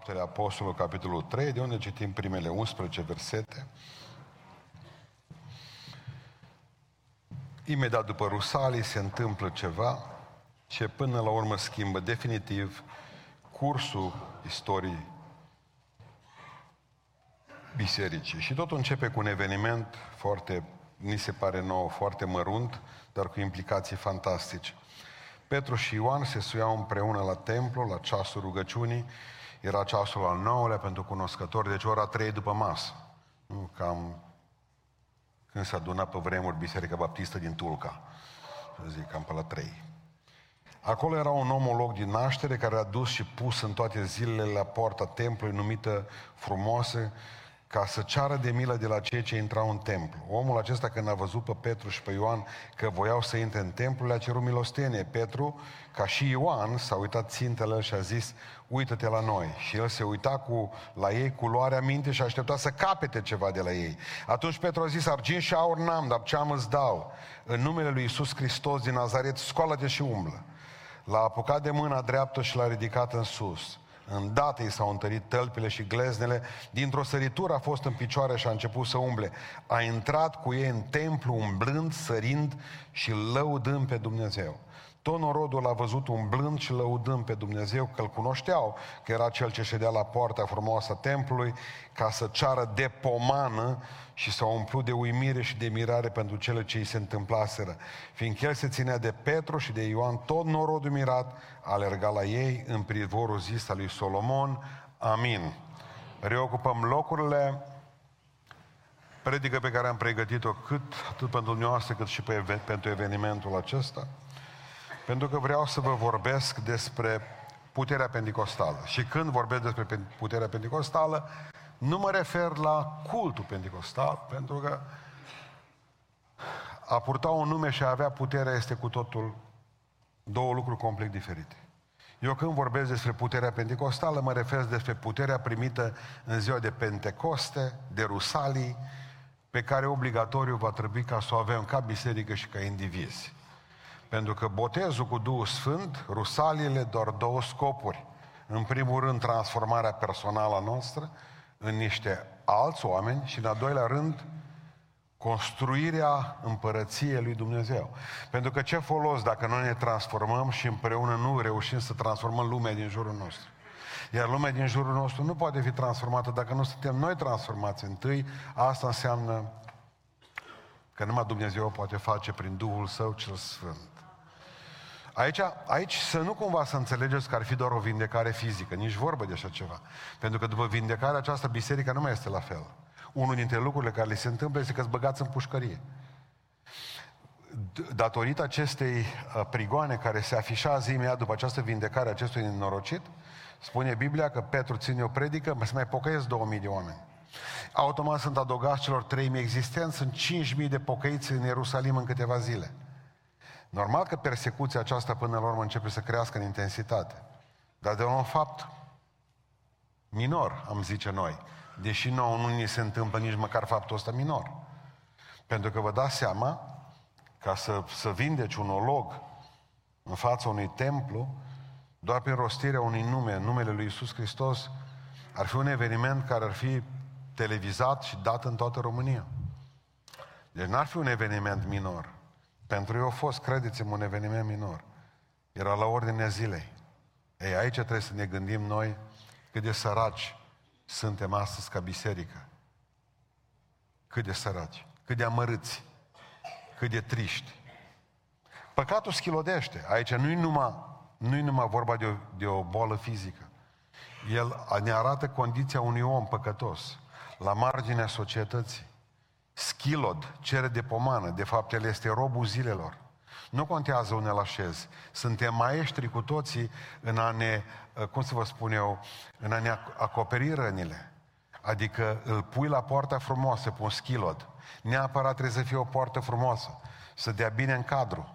Faptele Apostolului, capitolul 3, de unde citim primele 11 versete. Imediat după Rusalii se întâmplă ceva ce până la urmă schimbă definitiv cursul istoriei bisericii. Și totul începe cu un eveniment foarte, ni se pare nou, foarte mărunt, dar cu implicații fantastice. Petru și Ioan se suiau împreună la templu, la ceasul rugăciunii, era ceasul al nouălea pentru cunoscători, deci ora trei după masă. Nu, cam când s-a adunat pe vremuri Biserica Baptistă din Tulca. Să zic, cam pe la trei. Acolo era un omolog din naștere care a dus și pus în toate zilele la poarta templului numită frumoasă ca să ceară de milă de la cei ce intrau în templu. Omul acesta când a văzut pe Petru și pe Ioan că voiau să intre în templu, le-a cerut milostenie. Petru, ca și Ioan, s-a uitat țintele și a zis, uită-te la noi. Și el se uita cu, la ei cu luarea minte și aștepta să capete ceva de la ei. Atunci Petru a zis, argint și aur n-am, dar ce am îți dau? În numele lui Isus Hristos din Nazaret, scoală-te și umblă. L-a apucat de mâna dreaptă și l-a ridicat în sus. Îndată i s-au întărit tălpile și gleznele, dintr-o săritură a fost în picioare și a început să umble. A intrat cu ei în templu, umblând, sărind și lăudând pe Dumnezeu. Tot norodul a văzut umblând și lăudând pe Dumnezeu, că îl cunoșteau, că era cel ce ședea la poarta frumoasă a templului, ca să ceară de pomană și s-au umplut de uimire și de mirare pentru cele ce îi se întâmplaseră. Fiindcă el se ținea de Petru și de Ioan, tot norodul mirat alerga la ei în privorul zis al lui Solomon. Amin. Reocupăm locurile predică pe care am pregătit-o cât, atât pentru dumneavoastră cât și pe, pentru evenimentul acesta. Pentru că vreau să vă vorbesc despre puterea pentecostală. Și când vorbesc despre puterea pentecostală, nu mă refer la cultul pentecostal, pentru că a purta un nume și a avea puterea este cu totul două lucruri complet diferite. Eu când vorbesc despre puterea pentecostală, mă refer despre puterea primită în ziua de Pentecoste, de Rusalii, pe care obligatoriu va trebui ca să o avem ca biserică și ca indivizi. Pentru că botezul cu Duhul Sfânt, rusaliile, doar două scopuri. În primul rând, transformarea personală a noastră în niște alți oameni și, în al doilea rând, construirea împărăției lui Dumnezeu. Pentru că ce folos dacă noi ne transformăm și împreună nu reușim să transformăm lumea din jurul nostru? Iar lumea din jurul nostru nu poate fi transformată dacă nu suntem noi transformați întâi. Asta înseamnă că numai Dumnezeu o poate face prin Duhul Său cel Sfânt. Aici, aici să nu cumva să înțelegeți că ar fi doar o vindecare fizică, nici vorbă de așa ceva. Pentru că după vindecarea aceasta, biserica nu mai este la fel. Unul dintre lucrurile care le se întâmplă este că îți băgați în pușcărie. Datorită acestei uh, prigoane care se afișează imediat după această vindecare a acestui nenorocit, spune Biblia că Petru ține o predică, să mai pocăiesc 2000 de oameni. Automat sunt adăugați celor 3000 existenți, sunt 5000 de pocăiți în Ierusalim în câteva zile. Normal că persecuția aceasta până la urmă începe să crească în intensitate. Dar de un fapt minor, am zice noi. Deși nouă nu ni se întâmplă nici măcar faptul ăsta minor. Pentru că vă dați seama, ca să, să vindeci un olog în fața unui templu, doar prin rostirea unui nume, numele lui Isus Hristos, ar fi un eveniment care ar fi televizat și dat în toată România. Deci n-ar fi un eveniment minor. Pentru eu a fost, credeți-mă, un eveniment minor. Era la ordinea zilei. Ei, aici trebuie să ne gândim noi cât de săraci suntem astăzi ca biserică. Cât de săraci, cât de amărâți, cât de triști. Păcatul schilodește. Aici nu-i numai, nu-i numai vorba de o, de o boală fizică. El ne arată condiția unui om păcătos, la marginea societății. Schilod, cere de pomană, de fapt el este robul zilelor. Nu contează unde la așez. Suntem maestri cu toții în a ne, uh, cum să vă spun eu, în a ne acoperi rănile. Adică îl pui la poarta frumoasă, pe un schilod. Neapărat trebuie să fie o poartă frumoasă. Să dea bine în cadru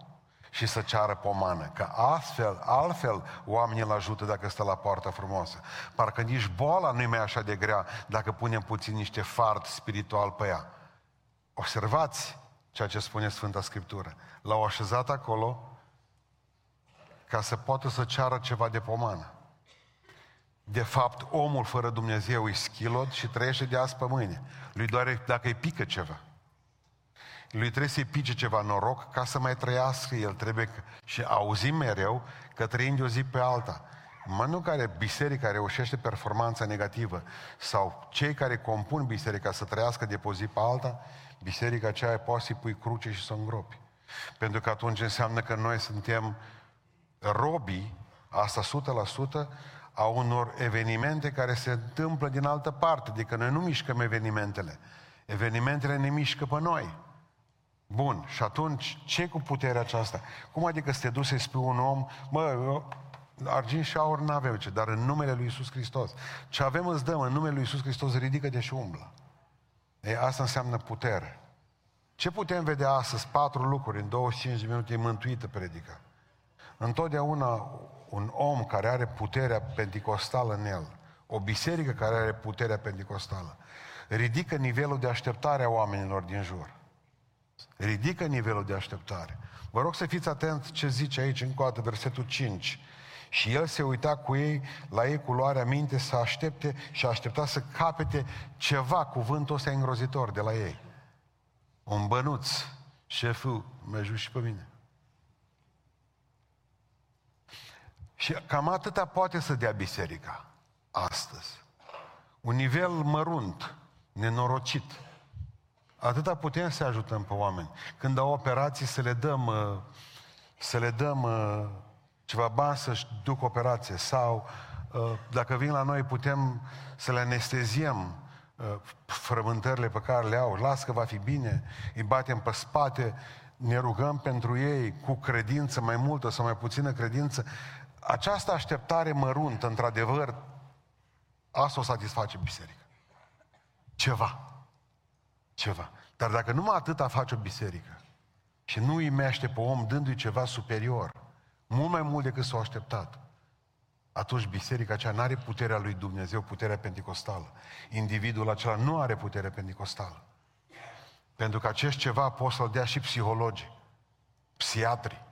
și să ceară pomană. Că astfel, altfel, oamenii îl ajută dacă stă la poarta frumoasă. Parcă nici boala nu e mai așa de grea dacă punem puțin niște fart spiritual pe ea. Observați ceea ce spune Sfânta Scriptură. L-au așezat acolo ca să poată să ceară ceva de pomană. De fapt, omul fără Dumnezeu e schilot și trăiește de azi pe mâine. Lui doare dacă îi pică ceva. Lui trebuie să-i pice ceva noroc ca să mai trăiască. El trebuie, și auzim mereu, că trăim de o zi pe alta. În momentul în care biserica reușește performanța negativă sau cei care compun biserica să trăiască de pe o zi pe alta, biserica aceea poate să-i pui cruce și să o îngropi. Pentru că atunci înseamnă că noi suntem robii, asta 100%, a unor evenimente care se întâmplă din altă parte, adică noi nu mișcăm evenimentele. Evenimentele ne mișcă pe noi. Bun, și atunci, ce cu puterea aceasta? Cum adică să te duci să-i spui un om, mă, eu, argint și aur nu avem ce, dar în numele Lui Iisus Hristos. Ce avem îți dăm, în numele Lui Iisus Hristos, ridică-te și umblă. Ei, asta înseamnă putere. Ce putem vedea astăzi? Patru lucruri, în 25 de minute e mântuită predica. Întotdeauna un om care are puterea pentecostală în el, o biserică care are puterea pentecostală, ridică nivelul de așteptare a oamenilor din jur. Ridică nivelul de așteptare. Vă rog să fiți atenți ce zice aici încă o dată, versetul 5. Și el se uita cu ei, la ei cu luarea minte, să aștepte și aștepta să capete ceva, cuvântul ăsta îngrozitor de la ei. Un bănuț, șeful, mă ajut și pe mine. Și cam atâta poate să dea biserica astăzi. Un nivel mărunt, nenorocit. Atâta putem să ajutăm pe oameni. Când au operații să le dăm, uh, să le dăm uh, ceva bani să-și duc operație sau uh, dacă vin la noi putem să le anesteziem frământările pe care le au. Las că va fi bine, îi batem pe spate, ne rugăm pentru ei cu credință mai multă sau mai puțină credință. Această așteptare măruntă, într-adevăr, asta o satisface biserica. Ceva. Ceva. Dar dacă numai atâta face o biserică și nu îi mește pe om dându-i ceva superior, mult mai mult decât s-au așteptat, atunci biserica aceea nu are puterea lui Dumnezeu, puterea pentecostală. Individul acela nu are putere pentecostală. Pentru că acest ceva poți să-l dea și psihologii, psiatri.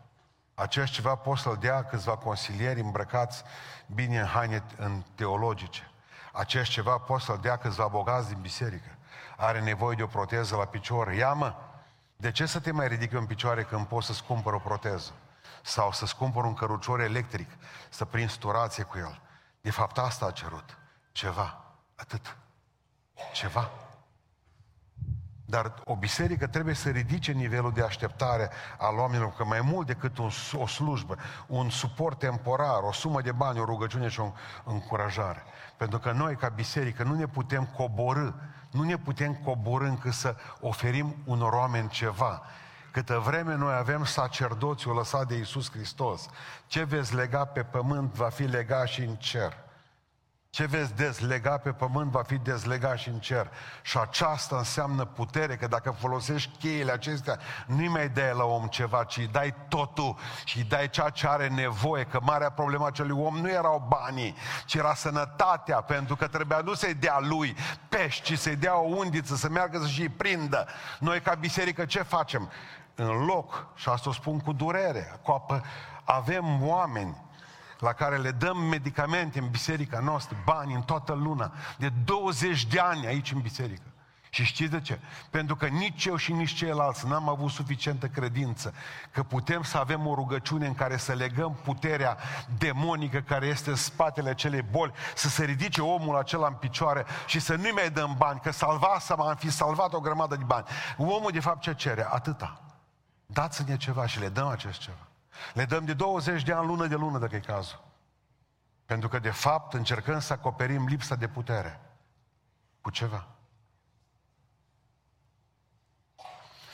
Acest ceva poți să-l dea câțiva consilieri îmbrăcați bine în haine în teologice. Acest ceva poți să-l dea câțiva bogați din biserică are nevoie de o proteză la picior, ia-mă! De ce să te mai ridici în picioare când poți să-ți cumpăr o proteză? Sau să-ți cumpăr un cărucior electric, să prinzi turație cu el. De fapt, asta a cerut. Ceva. Atât. Ceva. Dar o biserică trebuie să ridice nivelul de așteptare al oamenilor, că mai mult decât un, o slujbă, un suport temporar, o sumă de bani, o rugăciune și o încurajare. Pentru că noi, ca biserică, nu ne putem coborâ, nu ne putem coborâ încât să oferim unor oameni ceva. Câtă vreme noi avem sacerdoțiul lăsat de Iisus Hristos, ce veți lega pe pământ va fi legat și în cer. Ce veți dezlega pe pământ va fi dezlegat și în cer. Și aceasta înseamnă putere, că dacă folosești cheile acestea, nu mai dai la om ceva, ci îi dai totul și îi dai ceea ce are nevoie. Că marea problemă acelui om nu erau banii, ci era sănătatea, pentru că trebuia nu să-i dea lui pești, ci să-i dea o undiță, să meargă să și prindă. Noi ca biserică ce facem? În loc, și asta o spun cu durere, cu apă, avem oameni la care le dăm medicamente în biserica noastră, bani în toată luna, de 20 de ani aici în biserică. Și știți de ce? Pentru că nici eu și nici ceilalți n-am avut suficientă credință că putem să avem o rugăciune în care să legăm puterea demonică care este în spatele acelei boli, să se ridice omul acela în picioare și să nu mai dăm bani, că salva să am fi salvat o grămadă de bani. Omul de fapt ce cere? Atâta. Dați-ne ceva și le dăm acest ceva. Le dăm de 20 de ani, lună de lună, dacă e cazul. Pentru că, de fapt, încercăm să acoperim lipsa de putere cu ceva.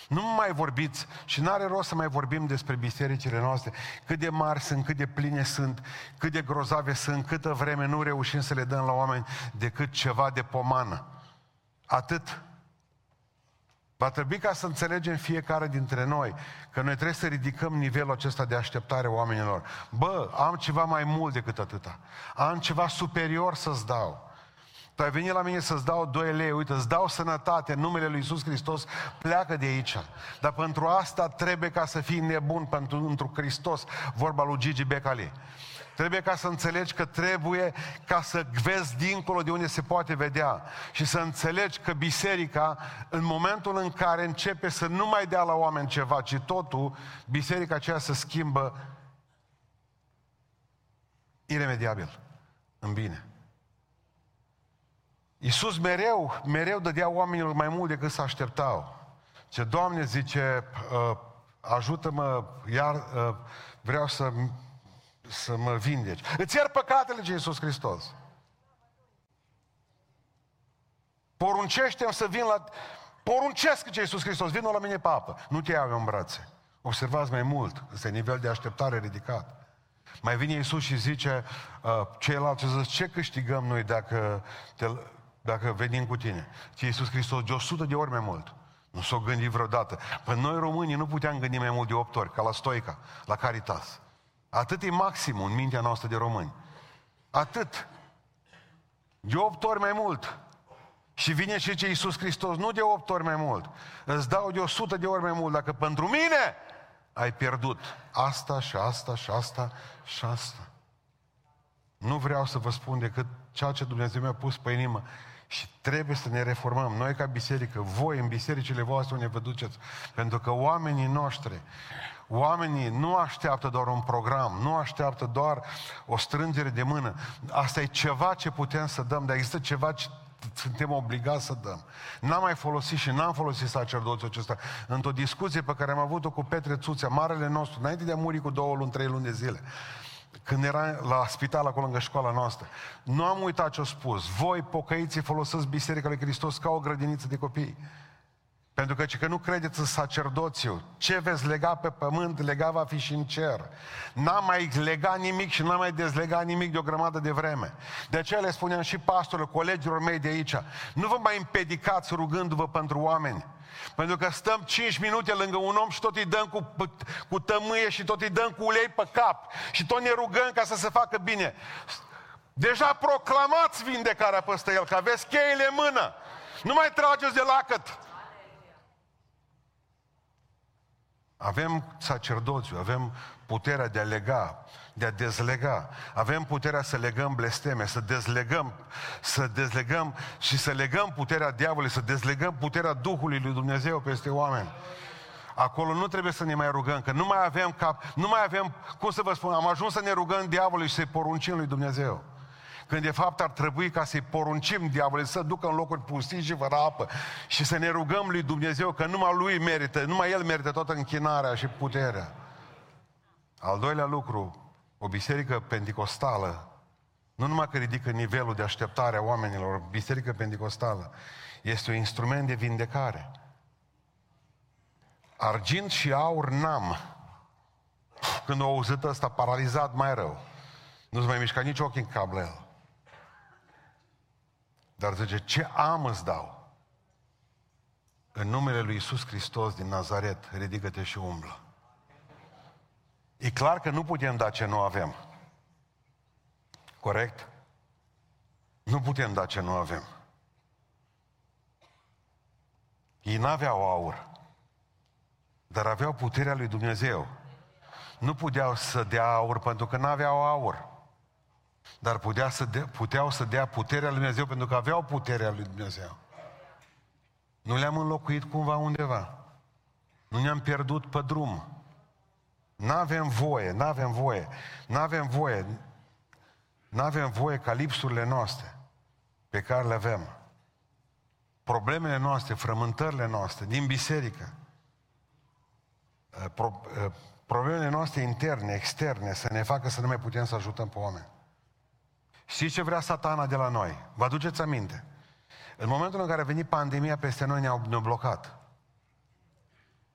Nu mai vorbiți și nu are rost să mai vorbim despre bisericile noastre, cât de mari sunt, cât de pline sunt, cât de grozave sunt, câtă vreme nu reușim să le dăm la oameni decât ceva de pomană. Atât. Va trebui ca să înțelegem fiecare dintre noi că noi trebuie să ridicăm nivelul acesta de așteptare oamenilor. Bă, am ceva mai mult decât atâta. Am ceva superior să-ți dau. Tu ai venit la mine să-ți dau 2 lei, uite, îți dau sănătate în numele Lui Iisus Hristos, pleacă de aici. Dar pentru asta trebuie ca să fii nebun pentru, pentru Hristos, vorba lui Gigi Becali. Trebuie ca să înțelegi că trebuie ca să vezi dincolo de unde se poate vedea. Și să înțelegi că biserica, în momentul în care începe să nu mai dea la oameni ceva, ci totul, biserica aceea se schimbă iremediabil, în bine. Iisus mereu, mereu dădea oamenilor mai mult decât să așteptau. Ce Doamne zice, uh, ajută-mă, iar uh, vreau să, să mă vindeci. Îți iar păcatele, ce Iisus Hristos. Poruncește-mi să vin la... Poruncesc, ce Iisus Hristos, vină la mine papă. Nu te iau în brațe. Observați mai mult, este nivel de așteptare ridicat. Mai vine Iisus și zice, uh, ceilalți zic, ce câștigăm noi dacă, te, dacă venim cu tine? Ce Iisus Hristos, de 100 de ori mai mult. Nu s-o gândi vreodată. Păi noi românii nu puteam gândi mai mult de 8 ori, ca la Stoica, la Caritas. Atât e maximul în mintea noastră de români. Atât. De 8 ori mai mult. Și vine și ce Iisus Hristos, nu de 8 ori mai mult. Îți dau de 100 de ori mai mult. Dacă pentru mine ai pierdut asta și asta și asta și asta. Nu vreau să vă spun decât ceea ce Dumnezeu mi-a pus pe inimă. Și trebuie să ne reformăm. Noi ca biserică, voi în bisericile voastre unde vă duceți. Pentru că oamenii noștri, oamenii nu așteaptă doar un program, nu așteaptă doar o strângere de mână. Asta e ceva ce putem să dăm, dar există ceva ce suntem obligați să dăm. N-am mai folosit și n-am folosit sacerdoțiul acesta. Într-o discuție pe care am avut-o cu Petre Țuțea, marele nostru, înainte de a muri cu două luni, trei luni de zile, când era la spital acolo lângă școala noastră. Nu am uitat ce a spus. Voi, pocăiții, folosiți Biserica lui Hristos ca o grădiniță de copii. Pentru că, că nu credeți în sacerdoțiu. Ce veți lega pe pământ, lega va fi și în cer. N-am mai legat nimic și n-am mai dezlegat nimic de o grămadă de vreme. De aceea le spuneam și pastorilor, colegilor mei de aici, nu vă mai împedicați rugându-vă pentru oameni. Pentru că stăm 5 minute lângă un om și tot îi dăm cu, cu tămâie și tot îi dăm cu ulei pe cap. Și tot ne rugăm ca să se facă bine. Deja proclamați vindecarea peste el, că aveți cheile în mână. Nu mai trageți de lacăt. Avem sacerdoțiu, avem puterea de a lega, de a dezlega. Avem puterea să legăm blesteme, să dezlegăm, să dezlegăm și să legăm puterea diavolului, să dezlegăm puterea Duhului lui Dumnezeu peste oameni. Acolo nu trebuie să ne mai rugăm, că nu mai avem cap, nu mai avem, cum să vă spun, am ajuns să ne rugăm diavolului și să-i poruncim lui Dumnezeu. Când de fapt ar trebui ca să-i poruncim diavolului să ducă în locuri pustii și fără apă și să ne rugăm lui Dumnezeu că numai lui merită, numai el merită toată închinarea și puterea. Al doilea lucru, o biserică pentecostală, nu numai că ridică nivelul de așteptare a oamenilor, o biserică pentecostală este un instrument de vindecare. Argint și aur n-am. Când o auzit ăsta paralizat mai rău. Nu-ți mai mișca nici ochii în cap la el. Dar zice, ce am îți dau? În numele lui Isus Hristos din Nazaret, ridică-te și umblă. E clar că nu putem da ce nu avem. Corect? Nu putem da ce nu avem. Ei n-aveau aur, dar aveau puterea lui Dumnezeu. Nu puteau să dea aur pentru că n-aveau aur. Dar putea să dea, puteau să dea puterea lui Dumnezeu pentru că aveau puterea lui Dumnezeu. Nu le-am înlocuit cumva undeva. Nu ne-am pierdut pe drum. N-avem voie, n-avem voie, n-avem voie, n-avem voie ca lipsurile noastre pe care le avem, problemele noastre, frământările noastre din biserică, eh, pro, eh, problemele noastre interne, externe, să ne facă să nu mai putem să ajutăm pe oameni. Știți ce vrea satana de la noi? Vă aduceți aminte? În momentul în care a venit pandemia peste noi ne-au, ne blocat.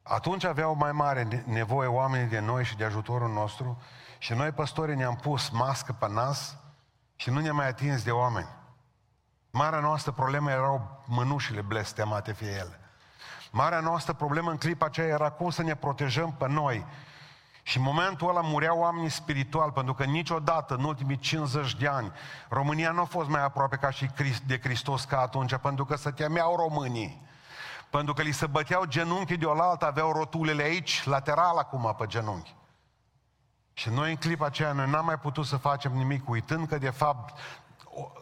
Atunci aveau mai mare nevoie oamenii de noi și de ajutorul nostru și noi, păstorii, ne-am pus mască pe nas și nu ne-am mai atins de oameni. Marea noastră problemă erau mânușile blestemate fie ele. Marea noastră problemă în clipa aceea era cum să ne protejăm pe noi și în momentul ăla mureau oamenii spiritual, pentru că niciodată, în ultimii 50 de ani, România nu a fost mai aproape ca și de Hristos ca atunci, pentru că se temeau românii. Pentru că li se băteau genunchii de oaltă, aveau rotulele aici, lateral acum pe genunchi. Și noi în clipa aceea, noi n-am mai putut să facem nimic, uitând că de fapt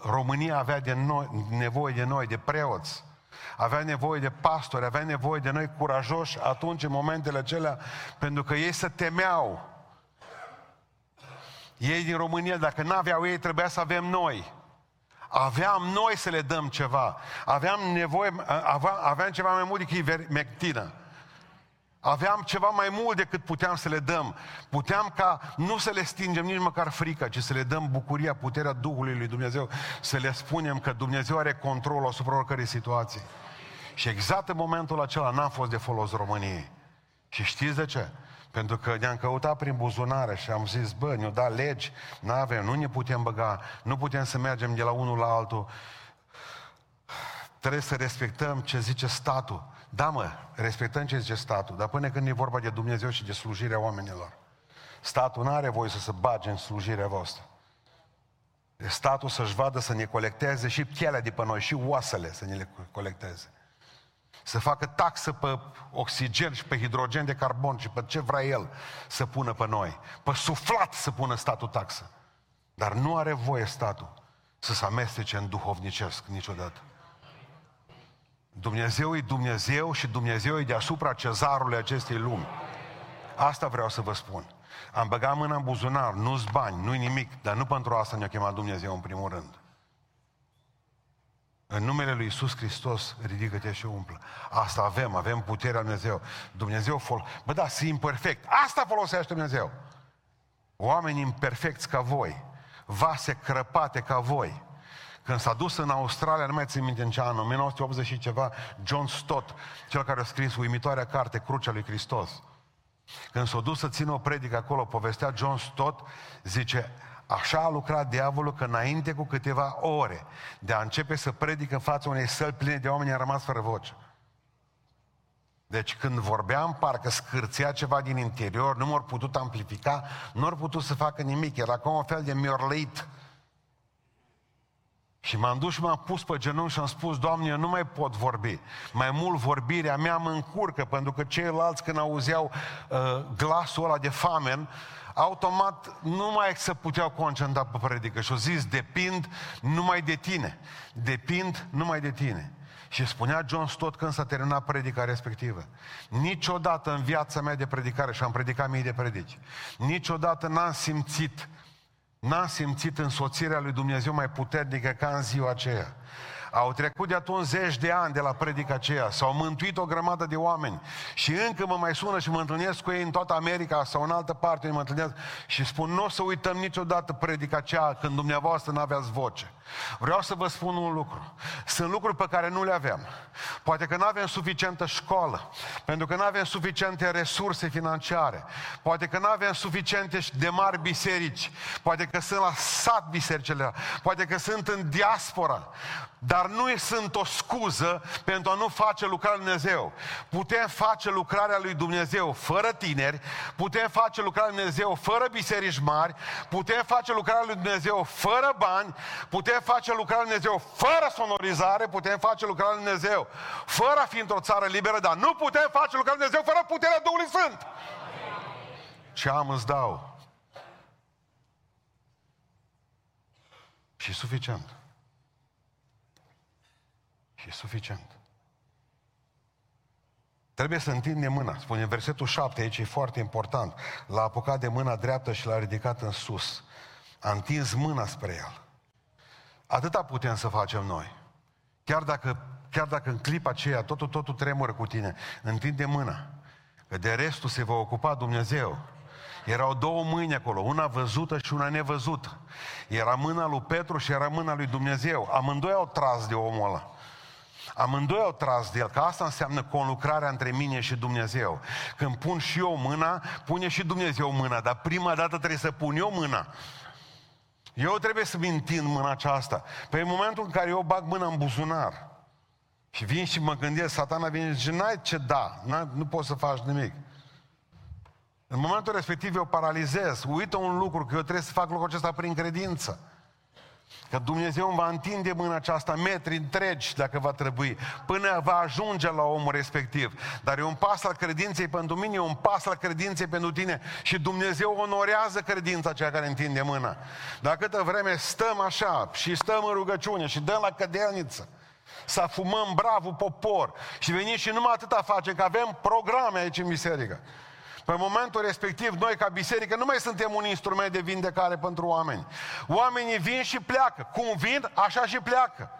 România avea de noi, nevoie de noi, de preoți, avea nevoie de pastori, avea nevoie de noi curajoși atunci, în momentele acelea, pentru că ei se temeau. Ei din România, dacă n-aveau ei, trebuia să avem noi. Aveam noi să le dăm ceva. Aveam nevoie, aveam, aveam ceva mai mult decât ivermectină. Aveam ceva mai mult decât puteam să le dăm. Puteam ca nu să le stingem nici măcar frica, ci să le dăm bucuria, puterea Duhului lui Dumnezeu, să le spunem că Dumnezeu are control asupra oricărei situații. Și exact în momentul acela n-am fost de folos României. Și știți de ce? Pentru că ne-am căutat prin buzunare și am zis, bă, ne-o dat legi, nu avem, nu ne putem băga, nu putem să mergem de la unul la altul. Trebuie să respectăm ce zice statul. Da, mă, respectăm ce zice statul, dar până când e vorba de Dumnezeu și de slujirea oamenilor. Statul nu are voie să se bage în slujirea voastră. Statul să-și vadă să ne colecteze și pielea de pe noi, și oasele să ne le colecteze. Să facă taxă pe oxigen și pe hidrogen de carbon și pe ce vrea el să pună pe noi. Pe suflat să pună statul taxă. Dar nu are voie statul să se amestece în duhovnicesc niciodată. Dumnezeu e Dumnezeu și Dumnezeu e deasupra cezarului acestei lumi. Asta vreau să vă spun. Am băgat mâna în buzunar, nu-s bani, nu-i nimic, dar nu pentru asta ne-a chemat Dumnezeu în primul rând. În numele Lui Isus Hristos, ridică-te și umplă. Asta avem, avem puterea Lui Dumnezeu. Dumnezeu fol... Bă, da, sunt imperfect. Asta folosește Dumnezeu. Oameni imperfecți ca voi, vase crăpate ca voi, când s-a dus în Australia, nu mai țin minte în ce an, 1980 și ceva, John Stott, cel care a scris uimitoarea carte, Crucea lui Hristos. Când s-a dus să țină o predică acolo, povestea John Stott, zice, Așa a lucrat diavolul că înainte cu câteva ore de a începe să predică în fața unei săli pline de oameni, a rămas fără voce. Deci când vorbeam, parcă scârțea ceva din interior, nu m-au putut amplifica, nu au putut să facă nimic, era ca un fel de miorleit și m-am dus și m-am pus pe genunchi și am spus, Doamne, eu nu mai pot vorbi. Mai mult vorbirea mea mă încurcă, pentru că ceilalți când auzeau uh, glasul ăla de famen, automat nu mai se puteau concentra pe predică. Și au zis, depind numai de tine. Depind numai de tine. Și spunea John Stott când s-a terminat predica respectivă. Niciodată în viața mea de predicare, și am predicat mii de predici, niciodată n-am simțit n-a simțit însoțirea lui Dumnezeu mai puternică ca în ziua aceea. Au trecut de atunci zeci de ani de la predica aceea, s-au mântuit o grămadă de oameni și încă mă mai sună și mă întâlnesc cu ei în toată America sau în altă parte, mă întâlnesc și spun, nu o să uităm niciodată predica aceea când dumneavoastră n-aveați voce. Vreau să vă spun un lucru. Sunt lucruri pe care nu le avem. Poate că nu avem suficientă școală, pentru că nu avem suficiente resurse financiare, poate că nu avem suficiente de mari biserici, poate că sunt la sat bisericile, poate că sunt în diaspora, dar nu sunt o scuză pentru a nu face lucrarea lui Dumnezeu. Putem face lucrarea lui Dumnezeu fără tineri, putem face lucrarea lui Dumnezeu fără biserici mari, putem face lucrarea lui Dumnezeu fără bani, putem face lucrarea lui Dumnezeu fără sonorizare, putem face lucrarea lui Dumnezeu fără a fi într-o țară liberă, dar nu putem face lucrarea lui Dumnezeu fără puterea Duhului Sfânt. Ce am îți dau. Și suficient. Și suficient. Trebuie să întinde mâna. Spune versetul 7, aici e foarte important. L-a apucat de mâna dreaptă și l-a ridicat în sus. A întins mâna spre el. Atâta putem să facem noi. Chiar dacă, chiar dacă în clipa aceea totul, totul tremură cu tine, întinde mâna. Că de restul se va ocupa Dumnezeu. Erau două mâini acolo, una văzută și una nevăzută. Era mâna lui Petru și era mâna lui Dumnezeu. Amândoi au tras de omul ăla. Amândoi au tras de el, că asta înseamnă conlucrarea între mine și Dumnezeu. Când pun și eu mâna, pune și Dumnezeu mâna, dar prima dată trebuie să pun eu mâna. Eu trebuie să-mi întind mâna aceasta. Păi în momentul în care eu bag mâna în buzunar și vin și mă gândesc, satana vine și zice, n-ai ce da, nu poți să faci nimic. În momentul respectiv eu paralizez, uită un lucru, că eu trebuie să fac lucrul acesta prin credință. Că Dumnezeu îmi va întinde mâna aceasta metri întregi, dacă va trebui, până va ajunge la omul respectiv. Dar e un pas al credinței pentru mine, e un pas al credinței pentru tine. Și Dumnezeu onorează credința cea care întinde mâna. Dar câtă vreme stăm așa și stăm în rugăciune și dăm la cădelniță, să fumăm bravul popor și venim și numai atâta facem, că avem programe aici în biserică. Pe momentul respectiv, noi ca biserică nu mai suntem un instrument de vindecare pentru oameni. Oamenii vin și pleacă. Cum vin, așa și pleacă.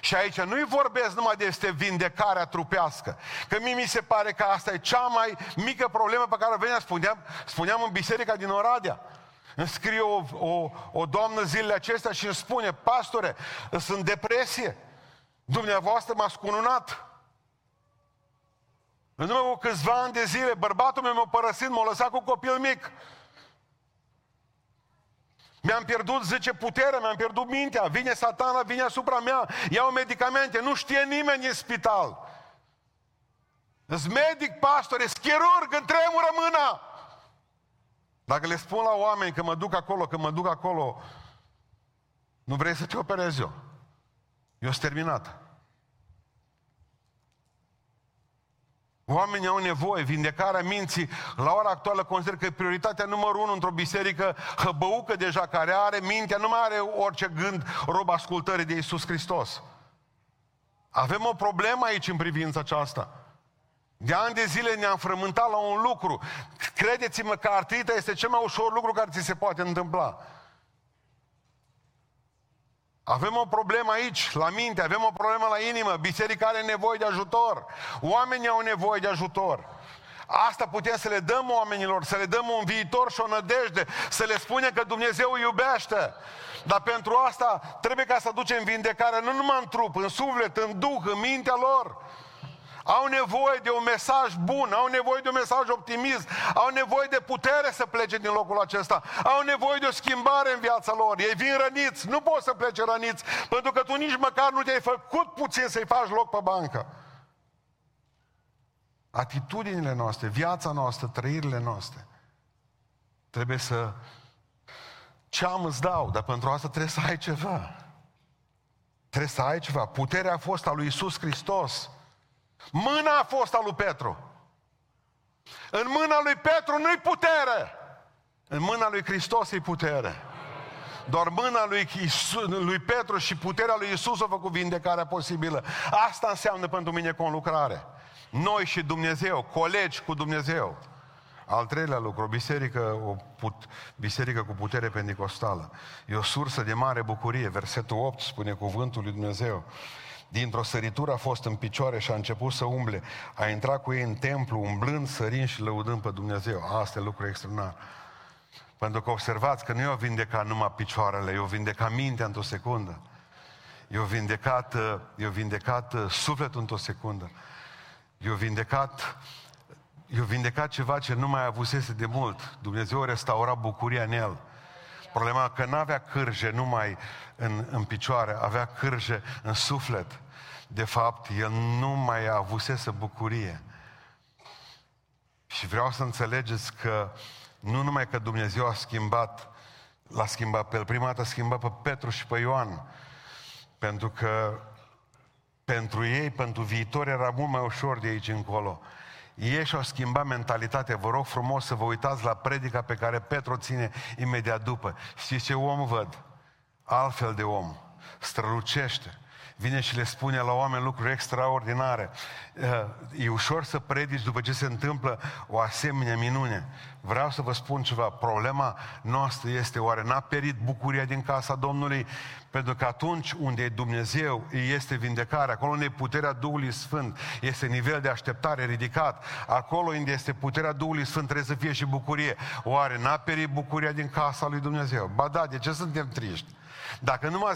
Și aici nu-i vorbesc numai despre vindecarea trupească. Că mie mi se pare că asta e cea mai mică problemă pe care o veneam, spuneam, spuneam în biserica din Oradea. Îmi scrie o, o, o doamnă zilele acestea și îmi spune, pastore, sunt depresie. Dumneavoastră m-ați cununat. În urmă cu câțiva ani de zile, bărbatul meu m-a părăsit, m-a lăsat cu copil mic. Mi-am pierdut, zice, puterea, mi-am pierdut mintea, vine satana, vine asupra mea, iau medicamente, nu știe nimeni în spital. Sunt medic, pastor, e chirurg, îmi tremură mâna. Dacă le spun la oameni că mă duc acolo, că mă duc acolo, nu vrei să te operezi eu. Eu sunt terminat. Oamenii au nevoie, vindecarea minții, la ora actuală consider că e prioritatea numărul unu într-o biserică hăbăucă deja, care are mintea, nu mai are orice gând rob ascultării de Iisus Hristos. Avem o problemă aici în privința aceasta. De ani de zile ne-am frământat la un lucru. Credeți-mă că artrita este cel mai ușor lucru care ți se poate întâmpla. Avem o problemă aici, la minte, avem o problemă la inimă, biserica are nevoie de ajutor, oamenii au nevoie de ajutor. Asta putem să le dăm oamenilor, să le dăm un viitor și o nădejde, să le spunem că Dumnezeu iubește. Dar pentru asta trebuie ca să ducem vindecarea nu numai în trup, în suflet, în duh, în mintea lor. Au nevoie de un mesaj bun, au nevoie de un mesaj optimist, au nevoie de putere să plece din locul acesta, au nevoie de o schimbare în viața lor. Ei vin răniți, nu poți să plece răniți, pentru că tu nici măcar nu te-ai făcut puțin să-i faci loc pe bancă. Atitudinile noastre, viața noastră, trăirile noastre, trebuie să... Ce am îți dau, dar pentru asta trebuie să ai ceva. Trebuie să ai ceva. Puterea a fost a lui Isus Hristos. Mâna a fost a lui Petru. În mâna lui Petru nu-i putere. În mâna lui Hristos e putere. Doar mâna lui, Iisus, lui Petru și puterea lui Isus a făcut vindecarea posibilă. Asta înseamnă pentru mine conlucrare. Noi și Dumnezeu, colegi cu Dumnezeu. Al treilea lucru, o biserică, o put, biserică cu putere pentecostală. E o sursă de mare bucurie. Versetul 8 spune cuvântul lui Dumnezeu. Dintr-o săritură a fost în picioare și a început să umble. A intrat cu ei în templu, umblând, sărind și lăudând pe Dumnezeu. Asta e lucru extraordinar. Pentru că observați că nu i-au vindecat numai picioarele, i-au vindecat mintea într-o secundă. I-au vindecat, i-au vindecat uh, sufletul într-o secundă. I-au vindecat, i-au vindecat ceva ce nu mai avusese de mult. Dumnezeu a restaurat bucuria în el. Problema că nu avea cârje numai în, în picioare, avea cârje în suflet. De fapt, el nu mai avusese bucurie. Și vreau să înțelegeți că nu numai că Dumnezeu a schimbat, l-a schimbat pe el, prima dată a schimbat pe Petru și pe Ioan, pentru că pentru ei, pentru viitor, era mult mai ușor de aici încolo. Ei și-au schimbat mentalitatea. Vă rog frumos să vă uitați la predica pe care Petru ține imediat după. Știți ce om văd? Altfel de om. Strălucește vine și le spune la oameni lucruri extraordinare. Eh, e ușor să predici după ce se întâmplă o asemenea minune. Vreau să vă spun ceva. Problema noastră este oare n-a perit bucuria din casa Domnului? Pentru că atunci unde e Dumnezeu, este vindecare. Acolo unde e puterea Duhului Sfânt, este nivel de așteptare ridicat. Acolo unde este puterea Duhului Sfânt, trebuie să fie și bucurie. Oare n-a perit bucuria din casa lui Dumnezeu? Ba da, de ce suntem triști? Dacă numai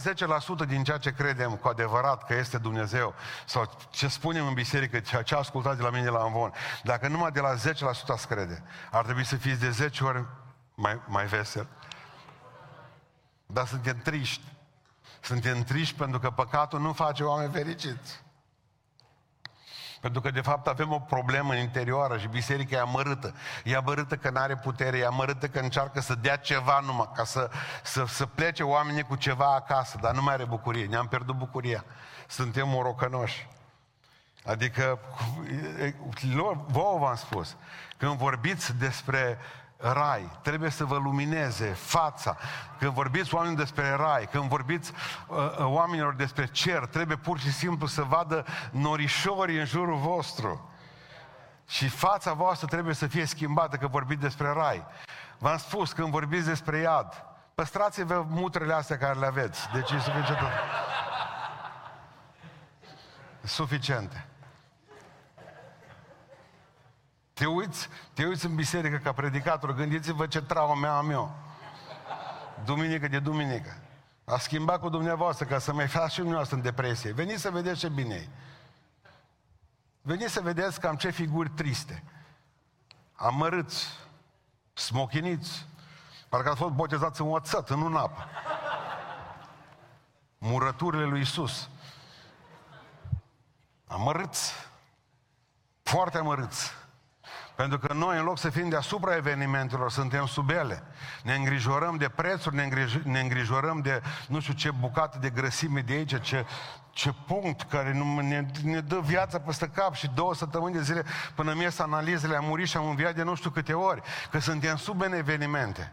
10% din ceea ce credem cu adevărat că este Dumnezeu, sau ce spunem în biserică, ceea ce ascultați de la mine la Anvon, dacă numai de la 10% ați crede, ar trebui să fiți de 10 ori mai, mai vesel. Dar suntem triști. Suntem triști pentru că păcatul nu face oameni fericiți. Pentru că de fapt avem o problemă în interioară și biserica e amărâtă. E amărâtă că nu are putere, e amărâtă că încearcă să dea ceva numai, ca să, să, să plece oamenii cu ceva acasă, dar nu mai are bucurie. Ne-am pierdut bucuria. Suntem morocănoși. Adică, vouă v-am spus, când vorbiți despre rai, trebuie să vă lumineze fața. Când vorbiți oameni despre rai, când vorbiți uh, uh, oamenilor despre cer, trebuie pur și simplu să vadă norișorii în jurul vostru. Și fața voastră trebuie să fie schimbată când vorbiți despre rai. V-am spus, când vorbiți despre iad, păstrați-vă mutrele astea care le aveți. Deci e suficient. Suficiente. Te uiți, te uiți în biserică ca predicator, gândiți-vă ce traume am eu. Duminică de duminică. A schimbat cu dumneavoastră ca să mai faci și dumneavoastră în depresie. Veniți să vedeți ce bine e. Veniți să vedeți cam ce figuri triste. Amărâți, smochiniți, parcă ați fost botezați în oțet, în un apă. Murăturile lui Isus. Amărâți. Foarte amărâți. Pentru că noi, în loc să fim deasupra evenimentelor, suntem sub ele. Ne îngrijorăm de prețuri, ne, îngrij- ne îngrijorăm de nu știu ce bucată de grăsime de aici, ce, ce punct care nu, ne, ne dă viața peste cap și două săptămâni de zile până mi analizele, am murit și am înviat de nu știu câte ori, că suntem sub evenimente.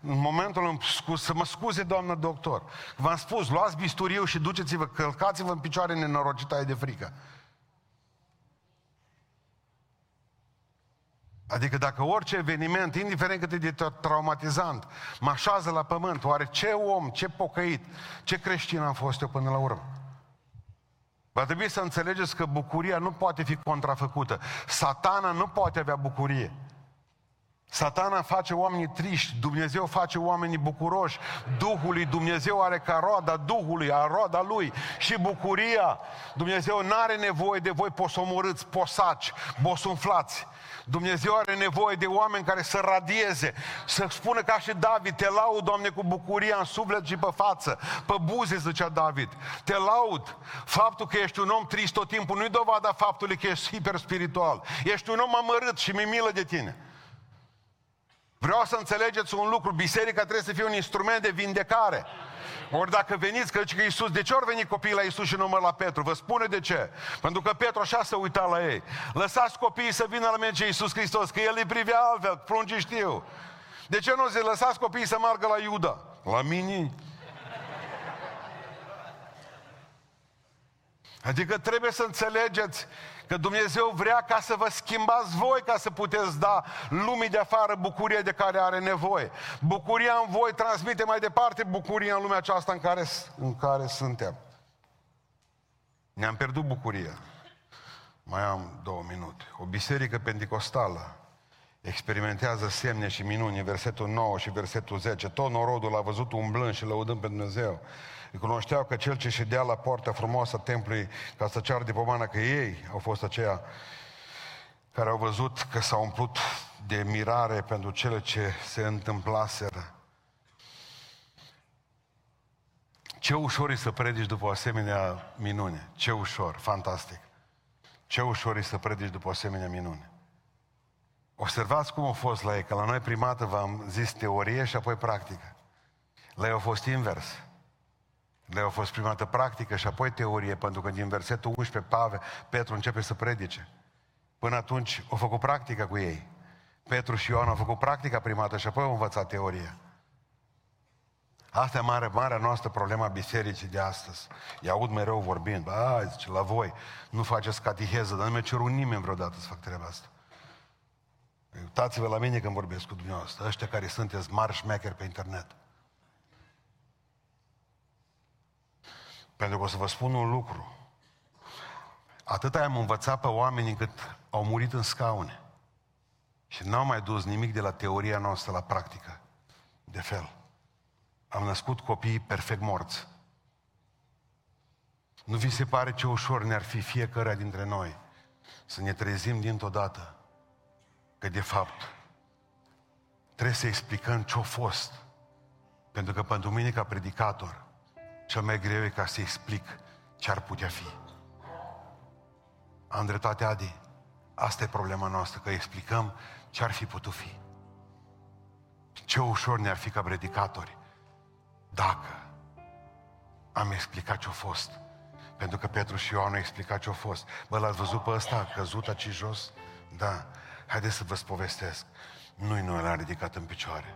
În momentul în să mă scuze, doamnă doctor, v-am spus, luați bisturiu și duceți-vă, călcați-vă în picioare nenorocita de frică. Adică dacă orice eveniment, indiferent cât e de traumatizant, mă așează la pământ, oare ce om, ce pocăit, ce creștin am fost eu până la urmă? Va trebui să înțelegeți că bucuria nu poate fi contrafăcută. Satana nu poate avea bucurie. Satana face oamenii triști, Dumnezeu face oamenii bucuroși, Duhul lui Dumnezeu are ca roada Duhului, a roada lui și bucuria. Dumnezeu nu are nevoie de voi posomorâți, posaci, bosunflați. Dumnezeu are nevoie de oameni care să radieze, să spună ca și David, te laud, Doamne, cu bucuria în suflet și pe față, pe buze, zicea David. Te laud. Faptul că ești un om trist tot timpul nu-i dovada faptului că ești hiper spiritual. Ești un om amărât și mi milă de tine. Vreau să înțelegeți un lucru, biserica trebuie să fie un instrument de vindecare. Ori dacă veniți, că că Iisus, de ce ori veni copiii la Iisus și număr la Petru? Vă spune de ce. Pentru că Petru așa se uita la ei. Lăsați copiii să vină la mine ce Iisus Hristos, că El îi privea altfel, prunci știu. De ce nu zice, lăsați copiii să meargă la Iuda? La mine? Adică trebuie să înțelegeți Că Dumnezeu vrea ca să vă schimbați voi, ca să puteți da lumii de afară bucuria de care are nevoie. Bucuria în voi transmite mai departe bucuria în lumea aceasta în care, în care suntem. Ne-am pierdut bucuria. Mai am două minute. O biserică pentecostală experimentează semne și minuni, versetul 9 și versetul 10. Tot norodul a văzut umblând și lăudând pe Dumnezeu. Îi cunoșteau că cel ce ședea la poarta frumoasă a templului ca să ceară de pomană că ei au fost aceia care au văzut că s-au umplut de mirare pentru cele ce se întâmplaseră. Ce ușor e să predici după o asemenea minune. Ce ușor, fantastic. Ce ușor e să predici după o asemenea minune. Observați cum a fost la ei, că la noi primată v-am zis teorie și apoi practică. La ei a fost invers. Le a fost prima dată practică și apoi teorie, pentru că din versetul 11 Pave, Petru începe să predice. Până atunci au făcut practică cu ei. Petru și Ioan au făcut practica prima dată și apoi au învățat teoria. Asta e mare, marea noastră problema bisericii de astăzi. I aud mereu vorbind, a, zice, la voi, nu faceți catiheză, dar nu mi-a cerut nimeni vreodată să fac treaba asta. Uitați-vă la mine când vorbesc cu dumneavoastră, ăștia care sunteți mari șmecheri pe internet. Pentru că o să vă spun un lucru. Atât am învățat pe oameni încât au murit în scaune. Și n-au mai dus nimic de la teoria noastră la practică. De fel. Am născut copii perfect morți. Nu vi se pare ce ușor ne-ar fi fiecare dintre noi să ne trezim dintr-o dată că de fapt trebuie să explicăm ce-a fost. Pentru că pentru mine ca predicator cel mai greu e ca să explic ce ar putea fi. Am dreptate, Adi. Asta e problema noastră, că explicăm ce ar fi putut fi. Ce ușor ne-ar fi ca predicatori dacă am explicat ce-a fost. Pentru că Petru și Ioan au explicat ce-a fost. Bă, l-ați văzut pe ăsta, căzut aici jos? Da. Haideți să vă spovestesc. Nu-i noi l-am ridicat în picioare,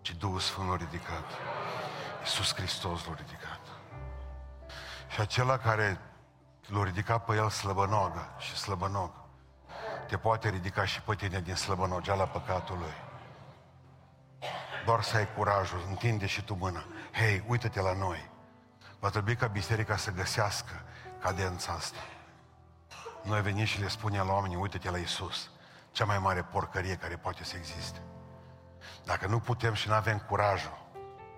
ci Duhul Sfânt l-a ridicat. Iisus Hristos l-a ridicat. Și acela care l-a ridicat pe el slăbănogă și slăbănog, te poate ridica și pe tine din slăbănogeala păcatului. Doar să ai curajul, întinde și tu mâna. Hei, uită-te la noi. Va trebui ca biserica să găsească cadența asta. Noi venim și le spunem la oamenii, uite-te la Isus, cea mai mare porcărie care poate să existe. Dacă nu putem și nu avem curajul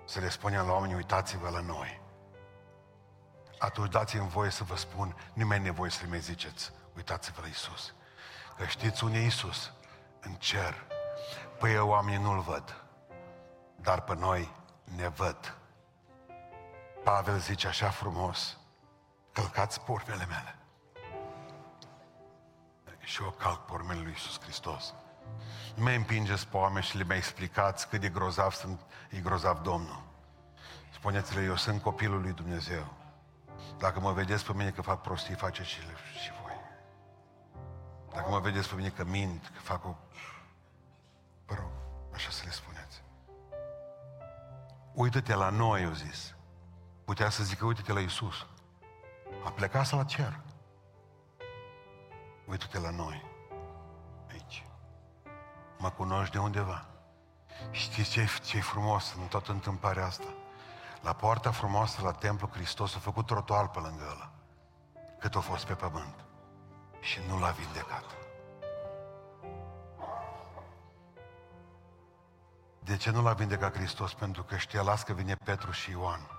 să le spunem la oameni, uitați-vă la noi, atunci dați-mi voie să vă spun, nu mai e nevoie să le mai ziceți, uitați-vă la Isus. Că știți unde e Isus? În cer. Păi eu oamenii nu-L văd, dar pe noi ne văd. Pavel zice așa frumos, călcați pormele mele. Și eu calc pormele lui Iisus Hristos. Nu mai împingeți pe oameni și le mai explicați cât de grozav sunt, e grozav Domnul. Spuneți-le, eu sunt copilul lui Dumnezeu. Dacă mă vedeți pe mine că fac prostii, faceți și, și voi. Dacă mă vedeți pe mine că mint, că fac o... Vă rog, așa să le spuneți. Uită-te la noi, eu zis. Putea să zică, uite-te la Isus. A plecat la cer. Uită-te la noi. Aici. Mă cunoști de undeva. Știți ce ce frumos în toată întâmplarea asta? La poarta frumoasă la templu, Hristos a făcut trotuar pe lângă ăla. Cât a fost pe pământ. Și nu l-a vindecat. De ce nu l-a vindecat Hristos? Pentru că știa, las că vine Petru și Ioan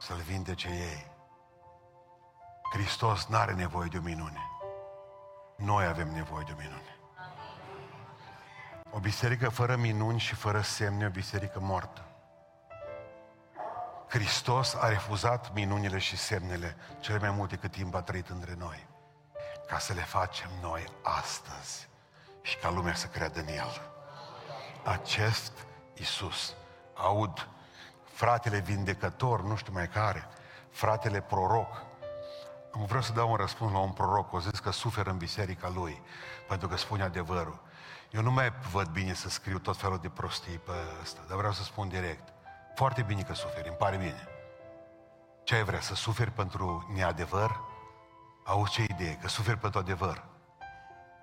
să-l vindece ei. Hristos nu are nevoie de o minune. Noi avem nevoie de o minune. O biserică fără minuni și fără semne, o biserică moartă. Hristos a refuzat minunile și semnele cele mai multe cât timp a trăit între noi. Ca să le facem noi astăzi și ca lumea să creadă în El. Acest Isus, aud fratele vindecător, nu știu mai care, fratele proroc. Am vreau să dau un răspuns la un proroc, o zis că suferă în biserica lui, pentru că spune adevărul. Eu nu mai văd bine să scriu tot felul de prostii pe ăsta, dar vreau să spun direct. Foarte bine că suferi, îmi pare bine. Ce ai vrea, să suferi pentru neadevăr? Auzi ce idee, că suferi pentru adevăr.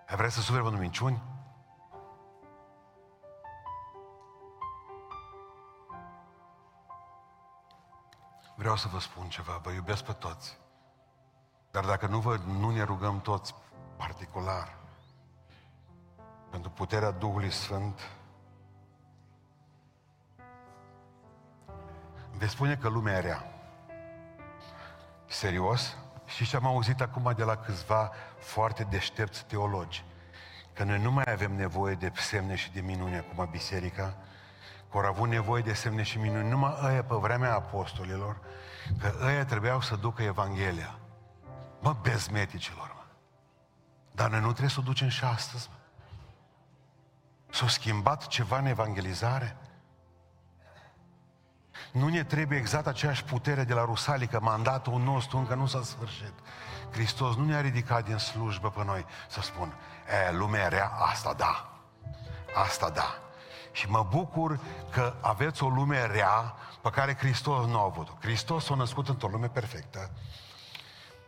Ai vrea să suferi pentru minciuni? Vreau să vă spun ceva, vă iubesc pe toți. Dar dacă nu, vă, nu ne rugăm toți particular pentru puterea Duhului Sfânt, veți spune că lumea e rea. Serios? Și ce am auzit acum de la câțiva foarte deștepți teologi? Că noi nu mai avem nevoie de semne și de minuni acum biserica, că au avut nevoie de semne și minuni numai ăia pe vremea apostolilor, că ăia trebuiau să ducă Evanghelia. Mă, bezmeticilor, mă. Dar noi nu trebuie să o ducem și astăzi, mă. S-a schimbat ceva în evangelizare? Nu ne trebuie exact aceeași putere de la Rusalii, că mandatul nostru încă nu s-a sfârșit. Hristos nu ne-a ridicat din slujbă pe noi să spun, e, lumea rea, asta da, asta da. Și mă bucur că aveți o lume rea pe care Hristos nu a avut-o. Hristos s-a născut într-o lume perfectă.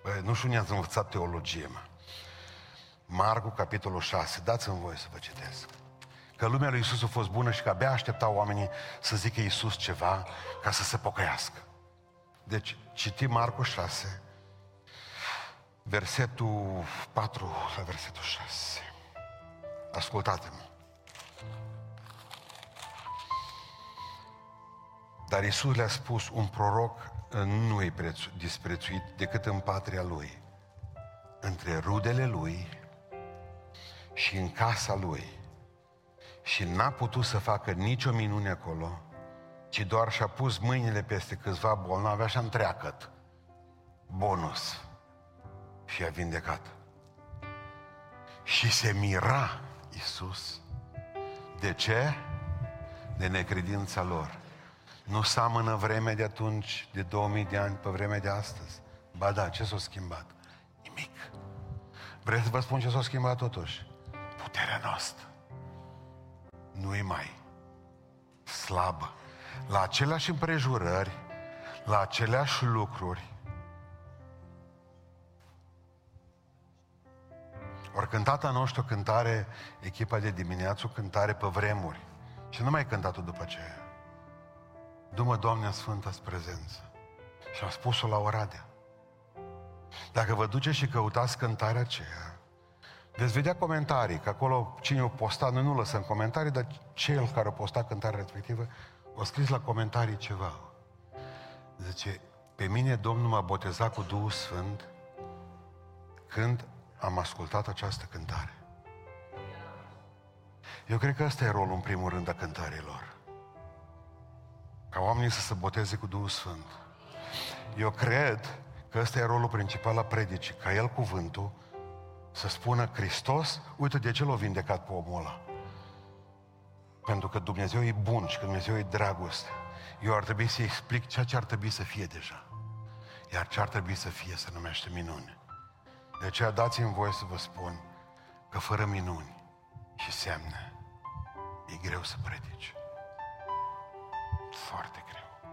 Bă, nu știu, ne-ați învățat teologie, mă. Marcu, capitolul 6. Dați-mi voie să vă citesc. Că lumea lui Isus a fost bună și că abia așteptau oamenii să zică Isus ceva ca să se pocăiască. Deci, citim Marcu 6, versetul 4 la versetul 6. Ascultați-mă. Dar Isus le-a spus, un proroc nu e disprețuit decât în patria lui, între rudele lui și în casa lui. Și n-a putut să facă nicio minune acolo, ci doar și-a pus mâinile peste câțiva bolnavi, așa întreacăt. Bonus. Și a vindecat. Și se mira Iisus. De ce? De necredința lor. Nu seamănă vremea de atunci, de 2000 de ani, pe vremea de astăzi. Ba da, ce s-a schimbat? Nimic. Vreți să vă spun ce s-a schimbat totuși? Puterea noastră nu e mai slabă. La aceleași împrejurări, la aceleași lucruri, Ori cântat a noastră o cântare, echipa de dimineață, o cântare pe vremuri. Și nu mai cântat-o după aceea. Dumă, Doamne, Sfântă prezență. Și am spus-o la Oradea. Dacă vă duceți și căutați cântarea aceea, veți vedea comentarii, că acolo cine o postat, noi nu lăsăm comentarii, dar cel care a postat cântarea respectivă, o scris la comentarii ceva. Zice, pe mine Domnul m-a botezat cu Duhul Sfânt când am ascultat această cântare. Eu cred că ăsta e rolul, în primul rând, a cântărilor. Ca oamenii să se boteze cu Duhul Sfânt. Eu cred că ăsta e rolul principal a predicii, ca El cuvântul să spună Hristos, uite de ce l-a vindecat pe omul ăla. Pentru că Dumnezeu e bun și că Dumnezeu e dragoste. Eu ar trebui să explic ceea ce ar trebui să fie deja. Iar ce ar trebui să fie se numește minune. De aceea dați-mi voie să vă spun că fără minuni și semne e greu să predici. Foarte greu.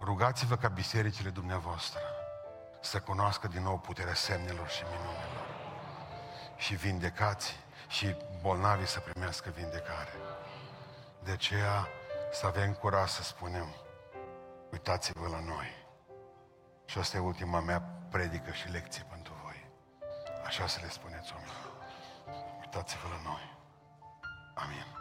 Rugați-vă ca bisericile dumneavoastră să cunoască din nou puterea semnelor și minunilor. Și vindecați și bolnavii să primească vindecare. De aceea să avem curaj să spunem, uitați-vă la noi. Și asta e ultima mea predică și lecție pentru voi. Așa să le spuneți oamenilor. Uitați-vă la noi. Amin.